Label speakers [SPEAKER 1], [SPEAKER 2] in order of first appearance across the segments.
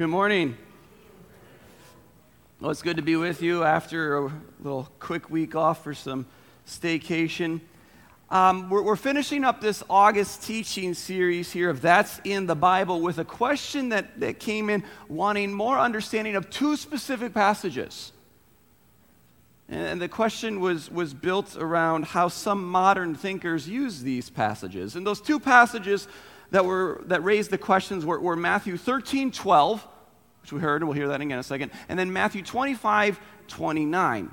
[SPEAKER 1] Good morning. Well, it's good to be with you after a little quick week off for some staycation. Um, we're, we're, finishing up this August teaching series here of That's in the Bible with a question that, that came in wanting more understanding of two specific passages. And the question was, was built around how some modern thinkers use these passages. And those two passages that, were, that raised the questions were, were Matthew 13 12 which we heard, and we'll hear that again in a second, and then Matthew 25, 29.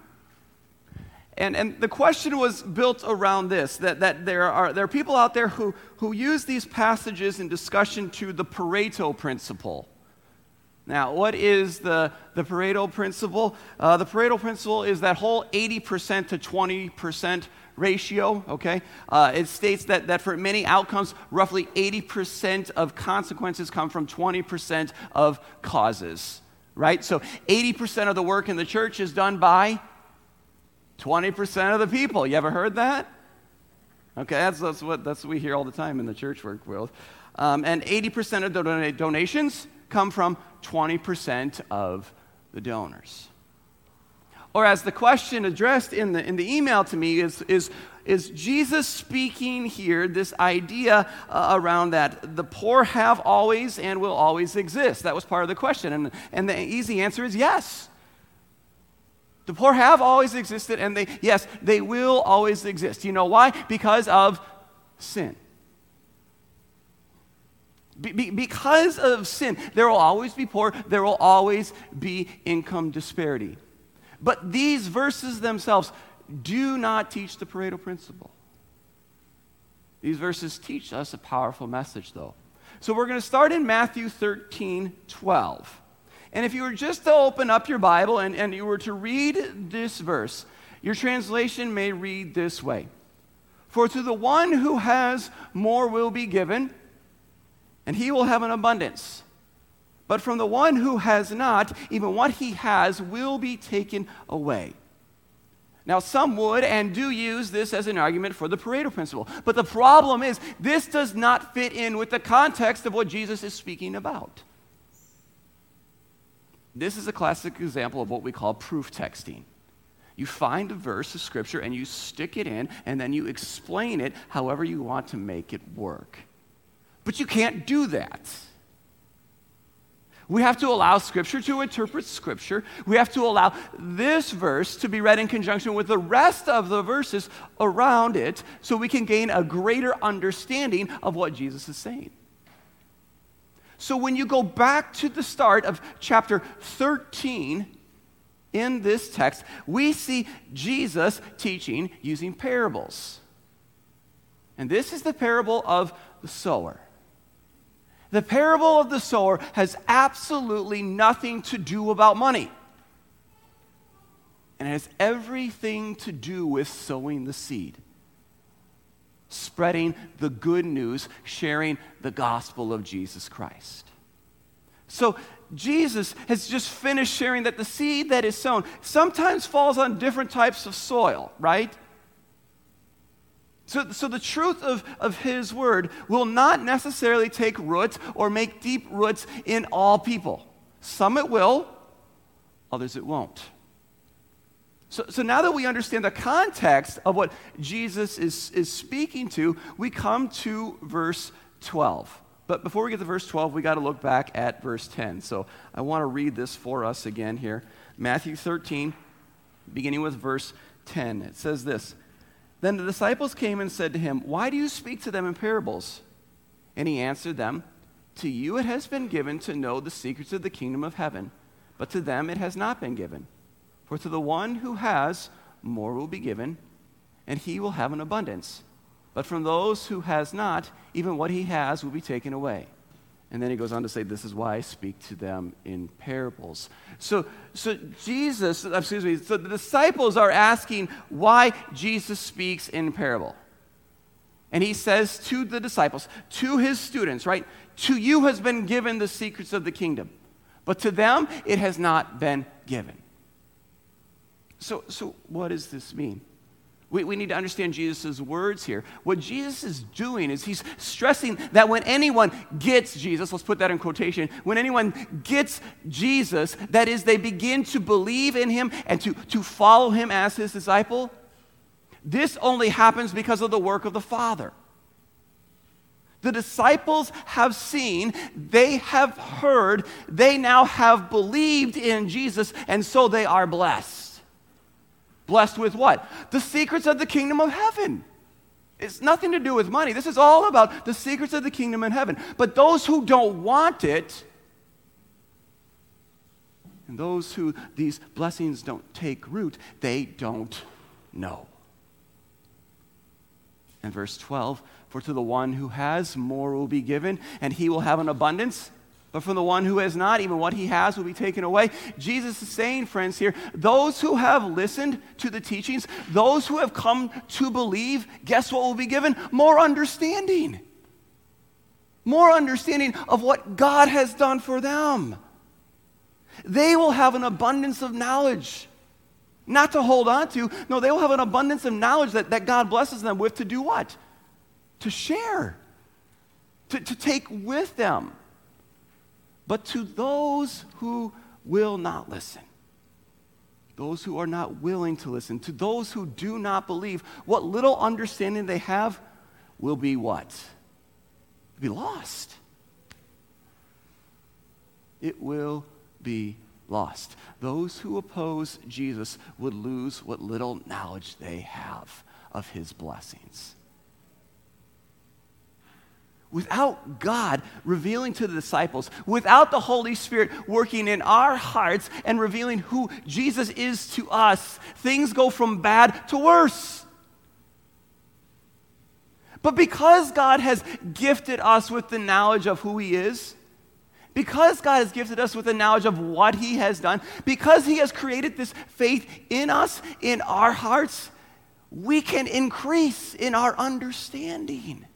[SPEAKER 1] And, and the question was built around this that, that there, are, there are people out there who, who use these passages in discussion to the Pareto principle. Now, what is the, the Pareto principle? Uh, the Pareto principle is that whole 80% to 20% ratio, okay? Uh, it states that, that for many outcomes, roughly 80% of consequences come from 20% of causes, right? So 80% of the work in the church is done by 20% of the people. You ever heard that? Okay, that's, that's, what, that's what we hear all the time in the church work world. Um, and 80% of the donations come from 20% of the donors. Or as the question addressed in the, in the email to me is, is, is Jesus speaking here this idea uh, around that the poor have always and will always exist? That was part of the question. And, and the easy answer is yes. The poor have always existed, and they, yes, they will always exist. You know why? Because of sin. Be, because of sin, there will always be poor, there will always be income disparity. But these verses themselves do not teach the Pareto principle. These verses teach us a powerful message, though. So we're going to start in Matthew 13 12. And if you were just to open up your Bible and, and you were to read this verse, your translation may read this way For to the one who has more will be given, and he will have an abundance. But from the one who has not, even what he has will be taken away. Now, some would and do use this as an argument for the Pareto principle. But the problem is, this does not fit in with the context of what Jesus is speaking about. This is a classic example of what we call proof texting. You find a verse of Scripture and you stick it in, and then you explain it however you want to make it work. But you can't do that. We have to allow Scripture to interpret Scripture. We have to allow this verse to be read in conjunction with the rest of the verses around it so we can gain a greater understanding of what Jesus is saying. So when you go back to the start of chapter 13 in this text, we see Jesus teaching using parables. And this is the parable of the sower. The parable of the sower has absolutely nothing to do about money. And it has everything to do with sowing the seed, spreading the good news, sharing the gospel of Jesus Christ. So, Jesus has just finished sharing that the seed that is sown sometimes falls on different types of soil, right? So, so the truth of, of his word will not necessarily take root or make deep roots in all people. Some it will, others it won't. So, so now that we understand the context of what Jesus is, is speaking to, we come to verse 12. But before we get to verse 12, we got to look back at verse 10. So I want to read this for us again here. Matthew 13, beginning with verse 10. It says this. Then the disciples came and said to him, Why do you speak to them in parables? And he answered them, To you it has been given to know the secrets of the kingdom of heaven, but to them it has not been given. For to the one who has, more will be given, and he will have an abundance. But from those who has not, even what he has will be taken away. And then he goes on to say, This is why I speak to them in parables. So, so Jesus, uh, excuse me, so the disciples are asking why Jesus speaks in parable. And he says to the disciples, to his students, right? To you has been given the secrets of the kingdom, but to them it has not been given. So, so what does this mean? We, we need to understand Jesus' words here. What Jesus is doing is he's stressing that when anyone gets Jesus, let's put that in quotation, when anyone gets Jesus, that is, they begin to believe in him and to, to follow him as his disciple, this only happens because of the work of the Father. The disciples have seen, they have heard, they now have believed in Jesus, and so they are blessed. Blessed with what? The secrets of the kingdom of heaven. It's nothing to do with money. This is all about the secrets of the kingdom in heaven. But those who don't want it, and those who these blessings don't take root, they don't know. And verse 12, for to the one who has, more will be given, and he will have an abundance. But from the one who has not, even what he has will be taken away. Jesus is saying, friends, here, those who have listened to the teachings, those who have come to believe, guess what will be given? More understanding. More understanding of what God has done for them. They will have an abundance of knowledge. Not to hold on to, no, they will have an abundance of knowledge that, that God blesses them with to do what? To share, to, to take with them. But to those who will not listen, those who are not willing to listen, to those who do not believe, what little understanding they have will be what? Be lost. It will be lost. Those who oppose Jesus would lose what little knowledge they have of his blessings without God revealing to the disciples, without the Holy Spirit working in our hearts and revealing who Jesus is to us, things go from bad to worse. But because God has gifted us with the knowledge of who He is, because God has gifted us with the knowledge of what He has done, because He has created this faith in us, in our hearts, we can increase in our understanding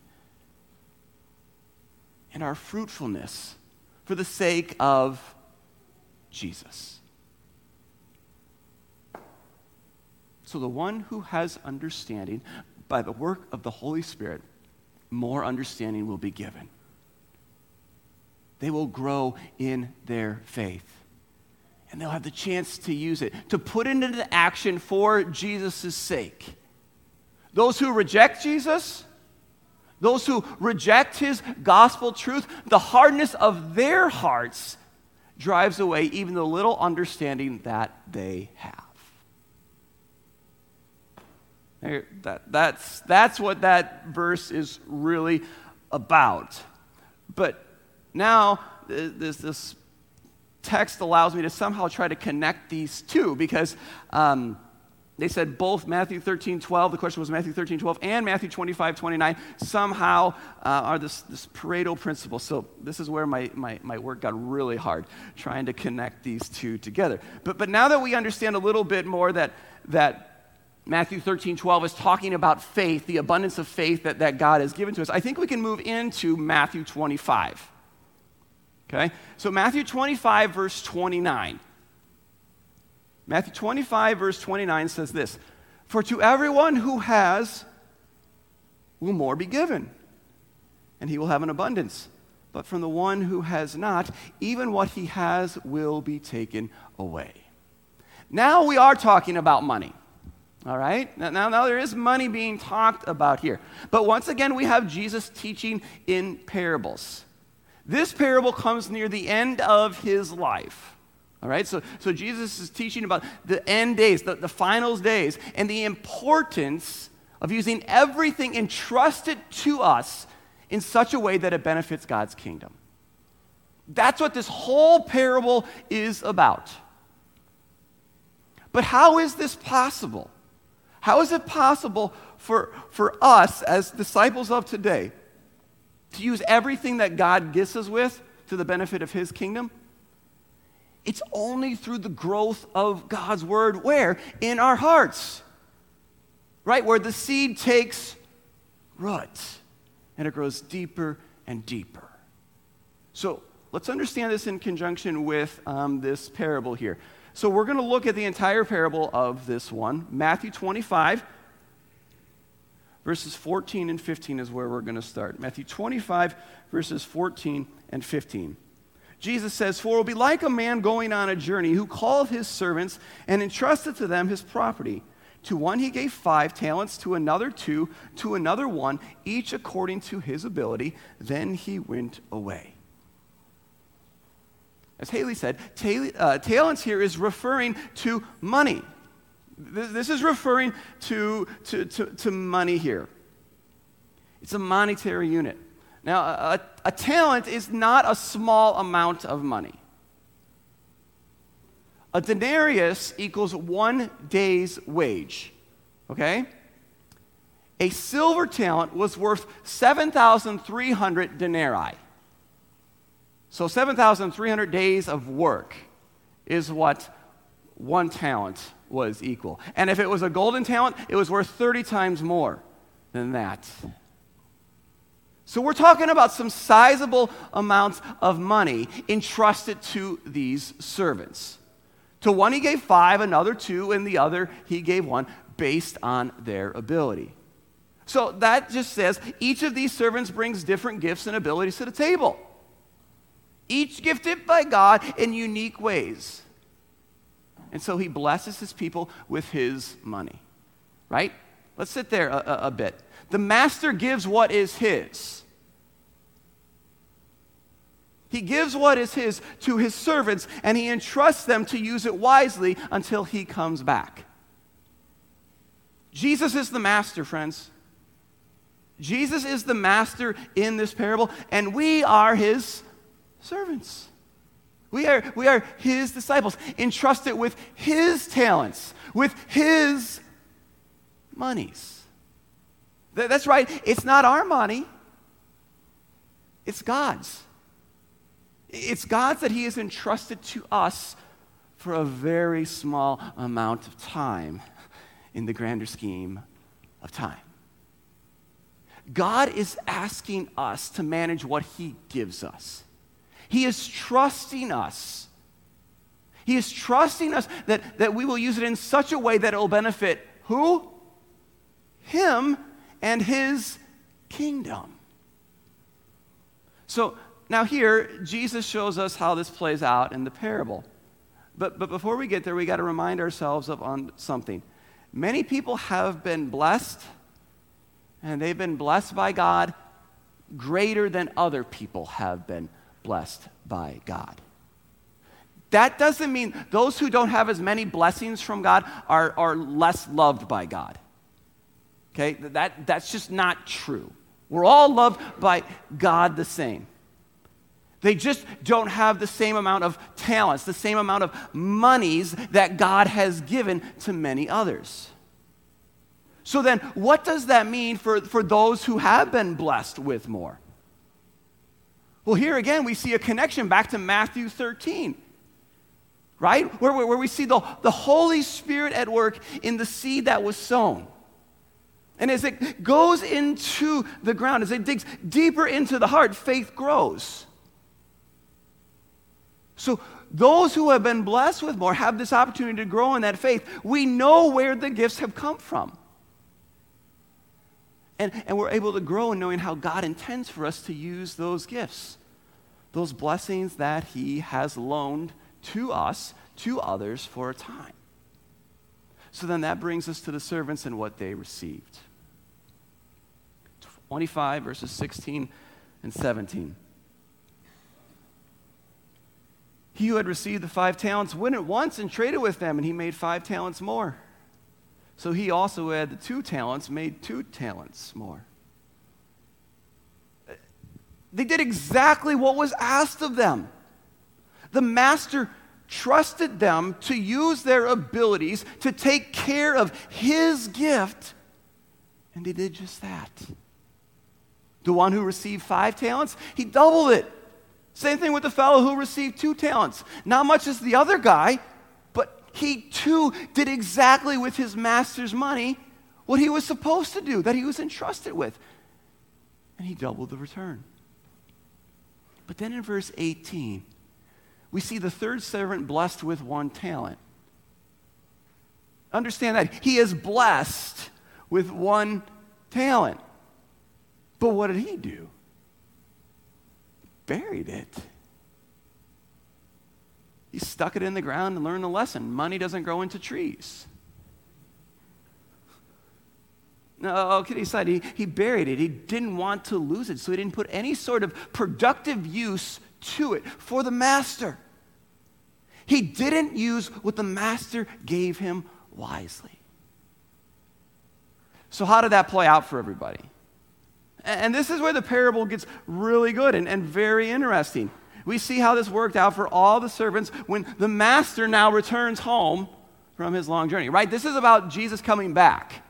[SPEAKER 1] and our fruitfulness for the sake of Jesus. So, the one who has understanding, by the work of the Holy Spirit, more understanding will be given. They will grow in their faith. And they'll have the chance to use it, to put it into action for Jesus' sake. Those who reject Jesus, those who reject his gospel truth, the hardness of their hearts drives away even the little understanding that they have. That, that's, that's what that verse is really about. But now, this, this text allows me to somehow try to connect these two because. Um, they said both Matthew 13, 12, the question was Matthew 13, 12, and Matthew 25, 29 somehow uh, are this, this Pareto principle. So this is where my, my, my work got really hard, trying to connect these two together. But, but now that we understand a little bit more that, that Matthew 13, 12 is talking about faith, the abundance of faith that, that God has given to us, I think we can move into Matthew 25. Okay? So Matthew 25, verse 29. Matthew 25, verse 29 says this For to everyone who has will more be given, and he will have an abundance. But from the one who has not, even what he has will be taken away. Now we are talking about money. All right? Now, now, now, there is money being talked about here. But once again, we have Jesus teaching in parables. This parable comes near the end of his life. All right, so, so Jesus is teaching about the end days, the, the final days, and the importance of using everything entrusted to us in such a way that it benefits God's kingdom. That's what this whole parable is about. But how is this possible? How is it possible for, for us as disciples of today to use everything that God gifts us with to the benefit of His kingdom? It's only through the growth of God's word. Where? In our hearts. Right? Where the seed takes root and it grows deeper and deeper. So let's understand this in conjunction with um, this parable here. So we're going to look at the entire parable of this one Matthew 25, verses 14 and 15 is where we're going to start. Matthew 25, verses 14 and 15. Jesus says, For it will be like a man going on a journey who called his servants and entrusted to them his property. To one he gave five talents, to another two, to another one, each according to his ability. Then he went away. As Haley said, uh, talents here is referring to money. This is referring to, to, to, to money here. It's a monetary unit. Now, a, a talent is not a small amount of money. A denarius equals one day's wage. Okay? A silver talent was worth 7,300 denarii. So 7,300 days of work is what one talent was equal. And if it was a golden talent, it was worth 30 times more than that. So we're talking about some sizable amounts of money entrusted to these servants. To one he gave five, another two, and the other he gave one based on their ability. So that just says each of these servants brings different gifts and abilities to the table, each gifted by God in unique ways. And so he blesses his people with his money, right? Let's sit there a, a, a bit. The master gives what is his. He gives what is his to his servants and he entrusts them to use it wisely until he comes back. Jesus is the master, friends. Jesus is the master in this parable, and we are his servants. We are, we are his disciples, entrusted with his talents, with his monies. That's right, it's not our money, it's God's. It's God's that He has entrusted to us for a very small amount of time in the grander scheme of time. God is asking us to manage what He gives us. He is trusting us. He is trusting us that, that we will use it in such a way that it will benefit who? Him and His kingdom. So now, here, Jesus shows us how this plays out in the parable. But, but before we get there, we got to remind ourselves of on something. Many people have been blessed, and they've been blessed by God greater than other people have been blessed by God. That doesn't mean those who don't have as many blessings from God are, are less loved by God. Okay? That, that's just not true. We're all loved by God the same. They just don't have the same amount of talents, the same amount of monies that God has given to many others. So then, what does that mean for, for those who have been blessed with more? Well, here again, we see a connection back to Matthew 13, right? Where, where, we see the, the Holy Spirit at work in the seed that was sown. And as it goes into the ground, as it digs deeper into the heart, faith grows. So, those who have been blessed with more have this opportunity to grow in that faith. We know where the gifts have come from. And, and we're able to grow in knowing how God intends for us to use those gifts, those blessings that He has loaned to us, to others for a time. So then that brings us to the servants and what they received. 25, verses 16 and 17. He who had received the five talents went at once and traded with them, and he made five talents more. So he also had the two talents made two talents more. They did exactly what was asked of them. The master trusted them to use their abilities to take care of his gift, and they did just that. The one who received five talents, he doubled it same thing with the fellow who received two talents. Not much as the other guy, but he too did exactly with his master's money what he was supposed to do, that he was entrusted with. And he doubled the return. But then in verse 18, we see the third servant blessed with one talent. Understand that. He is blessed with one talent. What did he do? Buried it. He stuck it in the ground and learned a lesson. Money doesn't grow into trees. No, oh, kidding aside, he, he buried it. He didn't want to lose it, so he didn't put any sort of productive use to it for the master. He didn't use what the master gave him wisely. So, how did that play out for everybody? And this is where the parable gets really good and, and very interesting. We see how this worked out for all the servants when the master now returns home from his long journey, right? This is about Jesus coming back.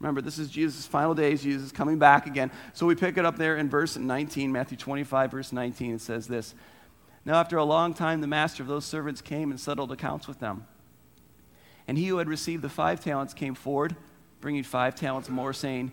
[SPEAKER 1] Remember, this is Jesus' final days. Jesus coming back again. So we pick it up there in verse 19, Matthew 25, verse 19. It says this Now, after a long time, the master of those servants came and settled accounts with them. And he who had received the five talents came forward, bringing five talents more, saying,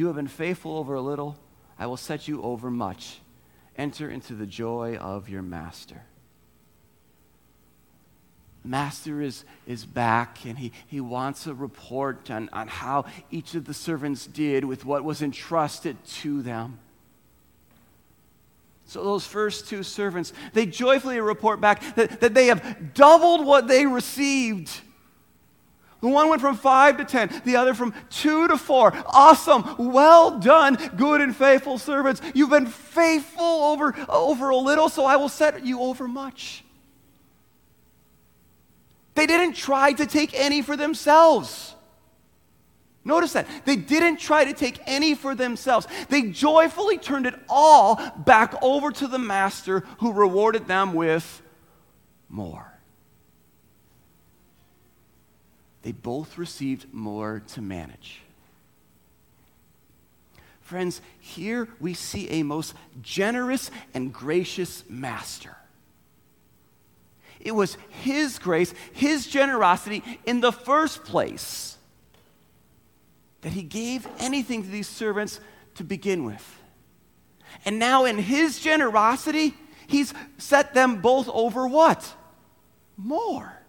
[SPEAKER 1] You have been faithful over a little, I will set you over much. Enter into the joy of your master master is, is back and he, he wants a report on, on how each of the servants did with what was entrusted to them. So, those first two servants, they joyfully report back that, that they have doubled what they received. The one went from five to ten, the other from two to four. Awesome. Well done, good and faithful servants. You've been faithful over, over a little, so I will set you over much. They didn't try to take any for themselves. Notice that. They didn't try to take any for themselves. They joyfully turned it all back over to the master who rewarded them with more. They both received more to manage. Friends, here we see a most generous and gracious master. It was His grace, His generosity in the first place that He gave anything to these servants to begin with. And now, in His generosity, He's set them both over what? More.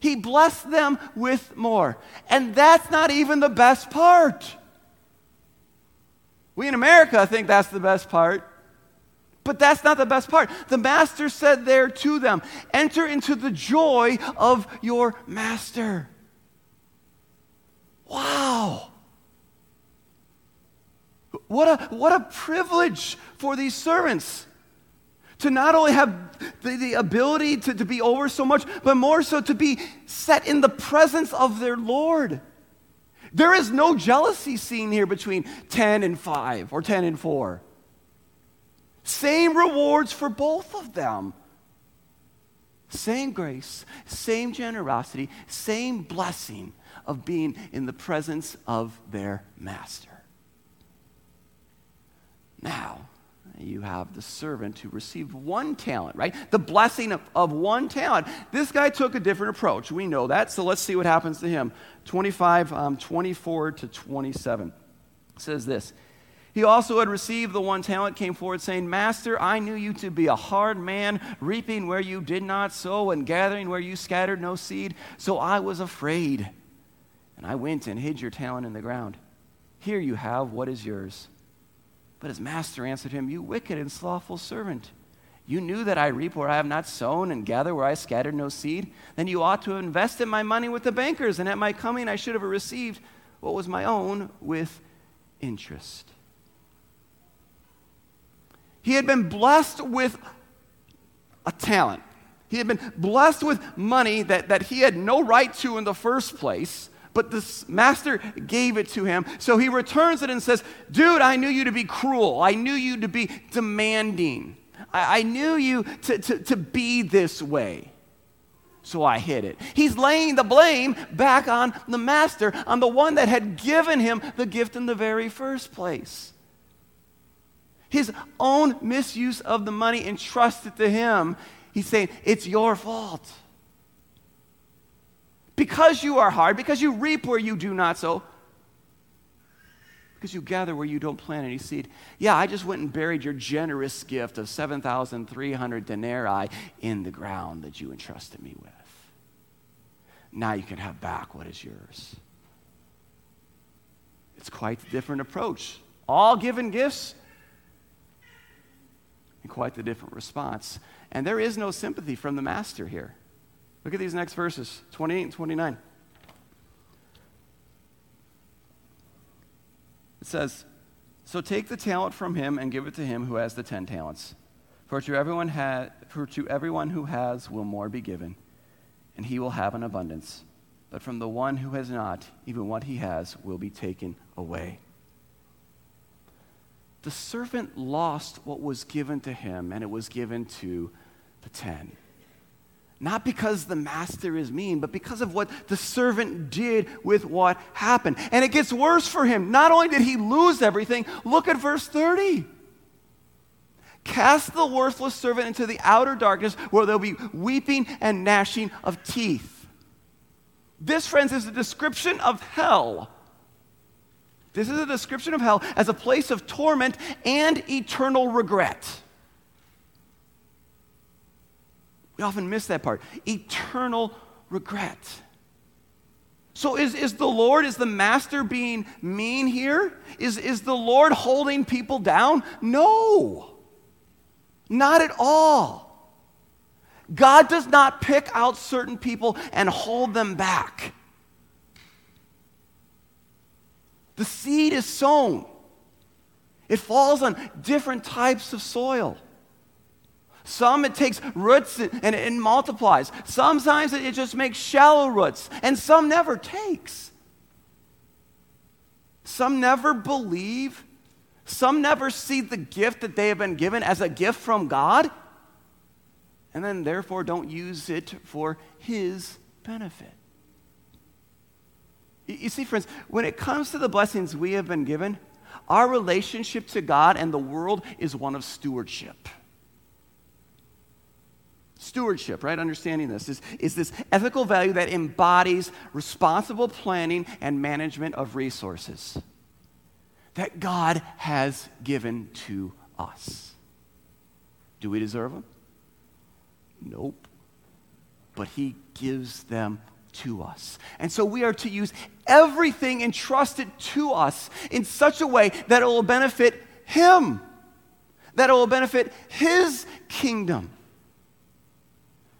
[SPEAKER 1] He blessed them with more. And that's not even the best part. We in America think that's the best part. But that's not the best part. The master said there to them, Enter into the joy of your master. Wow. What a, what a privilege for these servants to not only have the, the ability to, to be over so much, but more so to be set in the presence of their Lord. There is no jealousy seen here between 10 and 5 or 10 and 4. Same rewards for both of them. Same grace, same generosity, same blessing of being in the presence of their master. Now, you have the servant who received one talent, right? The blessing of, of one talent. This guy took a different approach. We know that. So let's see what happens to him. 25, um, 24 to 27 says this. He also had received the one talent, came forward saying, Master, I knew you to be a hard man, reaping where you did not sow and gathering where you scattered no seed. So I was afraid. And I went and hid your talent in the ground. Here you have what is yours. But his master answered him, You wicked and slothful servant. You knew that I reap where I have not sown and gather where I scattered no seed. Then you ought to have invested my money with the bankers, and at my coming I should have received what was my own with interest. He had been blessed with a talent. He had been blessed with money that, that he had no right to in the first place, but this master gave it to him. So he returns it and says, Dude, I knew you to be cruel. I knew you to be demanding. I, I knew you to, to, to be this way. so I hid it. He's laying the blame back on the master, on the one that had given him the gift in the very first place. His own misuse of the money entrusted to him, he's saying, It's your fault. Because you are hard, because you reap where you do not sow, because you gather where you don't plant any seed. Yeah, I just went and buried your generous gift of 7,300 denarii in the ground that you entrusted me with. Now you can have back what is yours. It's quite a different approach. All given gifts, and quite the different response. And there is no sympathy from the master here. Look at these next verses 28 and 29. It says, So take the talent from him and give it to him who has the ten talents. For to everyone, ha- for to everyone who has will more be given, and he will have an abundance. But from the one who has not, even what he has will be taken away. The servant lost what was given to him, and it was given to the ten. Not because the master is mean, but because of what the servant did with what happened. And it gets worse for him. Not only did he lose everything, look at verse 30. Cast the worthless servant into the outer darkness where there'll be weeping and gnashing of teeth. This, friends, is a description of hell. This is a description of hell as a place of torment and eternal regret. We often miss that part. Eternal regret. So is, is the Lord, is the master being mean here? Is, is the Lord holding people down? No, not at all. God does not pick out certain people and hold them back. The seed is sown, it falls on different types of soil. Some it takes roots and it multiplies. Sometimes it just makes shallow roots, and some never takes. Some never believe. Some never see the gift that they have been given as a gift from God, and then therefore don't use it for His benefit. You see, friends, when it comes to the blessings we have been given, our relationship to God and the world is one of stewardship. Stewardship, right? Understanding this is, is this ethical value that embodies responsible planning and management of resources that God has given to us. Do we deserve them? Nope. But He gives them to us. And so we are to use everything entrusted to us in such a way that it will benefit Him, that it will benefit His kingdom.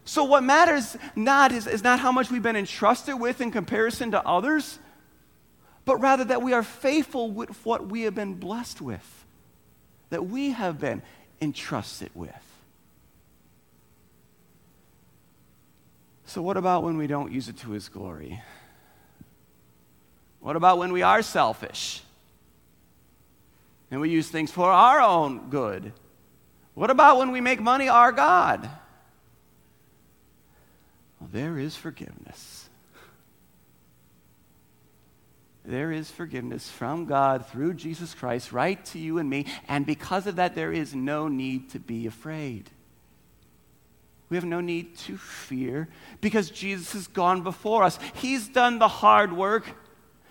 [SPEAKER 1] So, what matters not is, is not how much we've been entrusted with in comparison to others, but rather that we are faithful with what we have been blessed with, that we have been entrusted with. So, what about when we don't use it to His glory? What about when we are selfish and we use things for our own good? What about when we make money our God? There is forgiveness. There is forgiveness from God through Jesus Christ, right to you and me, and because of that, there is no need to be afraid. We have no need to fear because Jesus has gone before us. He's done the hard work.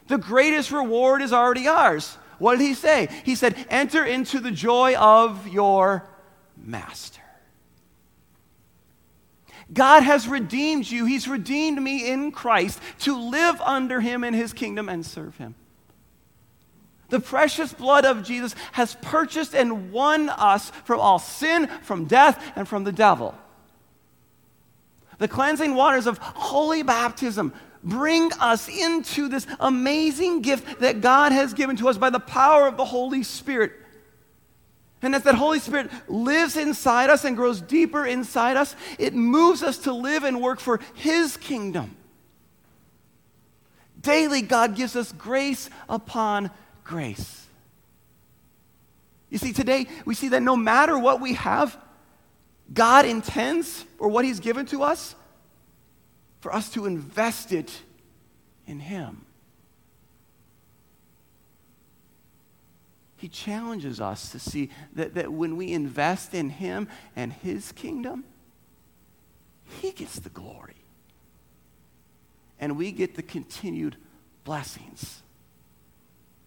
[SPEAKER 1] The greatest reward is already ours. What did he say? He said, Enter into the joy of your master. God has redeemed you. He's redeemed me in Christ to live under Him in His kingdom and serve Him. The precious blood of Jesus has purchased and won us from all sin, from death, and from the devil. The cleansing waters of holy baptism bring us into this amazing gift that God has given to us by the power of the Holy Spirit. And as that Holy Spirit lives inside us and grows deeper inside us, it moves us to live and work for His kingdom. Daily, God gives us grace upon grace. You see, today we see that no matter what we have, God intends or what He's given to us for us to invest it in Him. He challenges us to see that, that when we invest in Him and His kingdom, He gets the glory. And we get the continued blessings,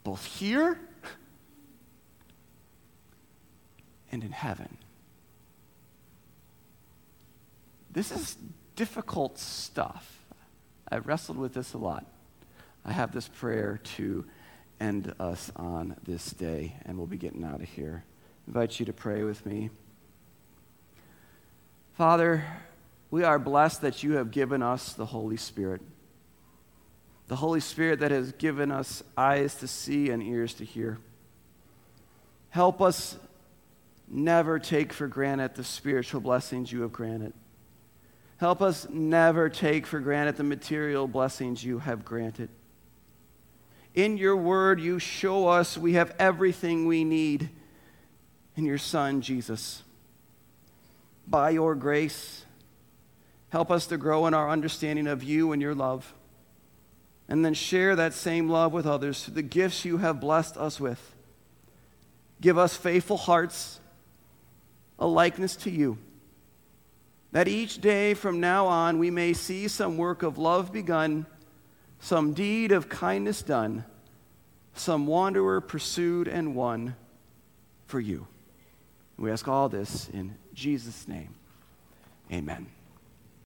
[SPEAKER 1] both here and in heaven. This is difficult stuff. I've wrestled with this a lot. I have this prayer to end us on this day, and we'll be getting out of here. I invite you to pray with me. Father, we are blessed that you have given us the Holy Spirit. The Holy Spirit that has given us eyes to see and ears to hear. Help us never take for granted the spiritual blessings you have granted. Help us never take for granted the material blessings you have granted. In your word, you show us we have everything we need in your Son, Jesus. By your grace, help us to grow in our understanding of you and your love. And then share that same love with others through the gifts you have blessed us with. Give us faithful hearts, a likeness to you, that each day from now on we may see some work of love begun some deed of kindness done, some wanderer pursued and won for you. We ask all this in Jesus' name. Amen.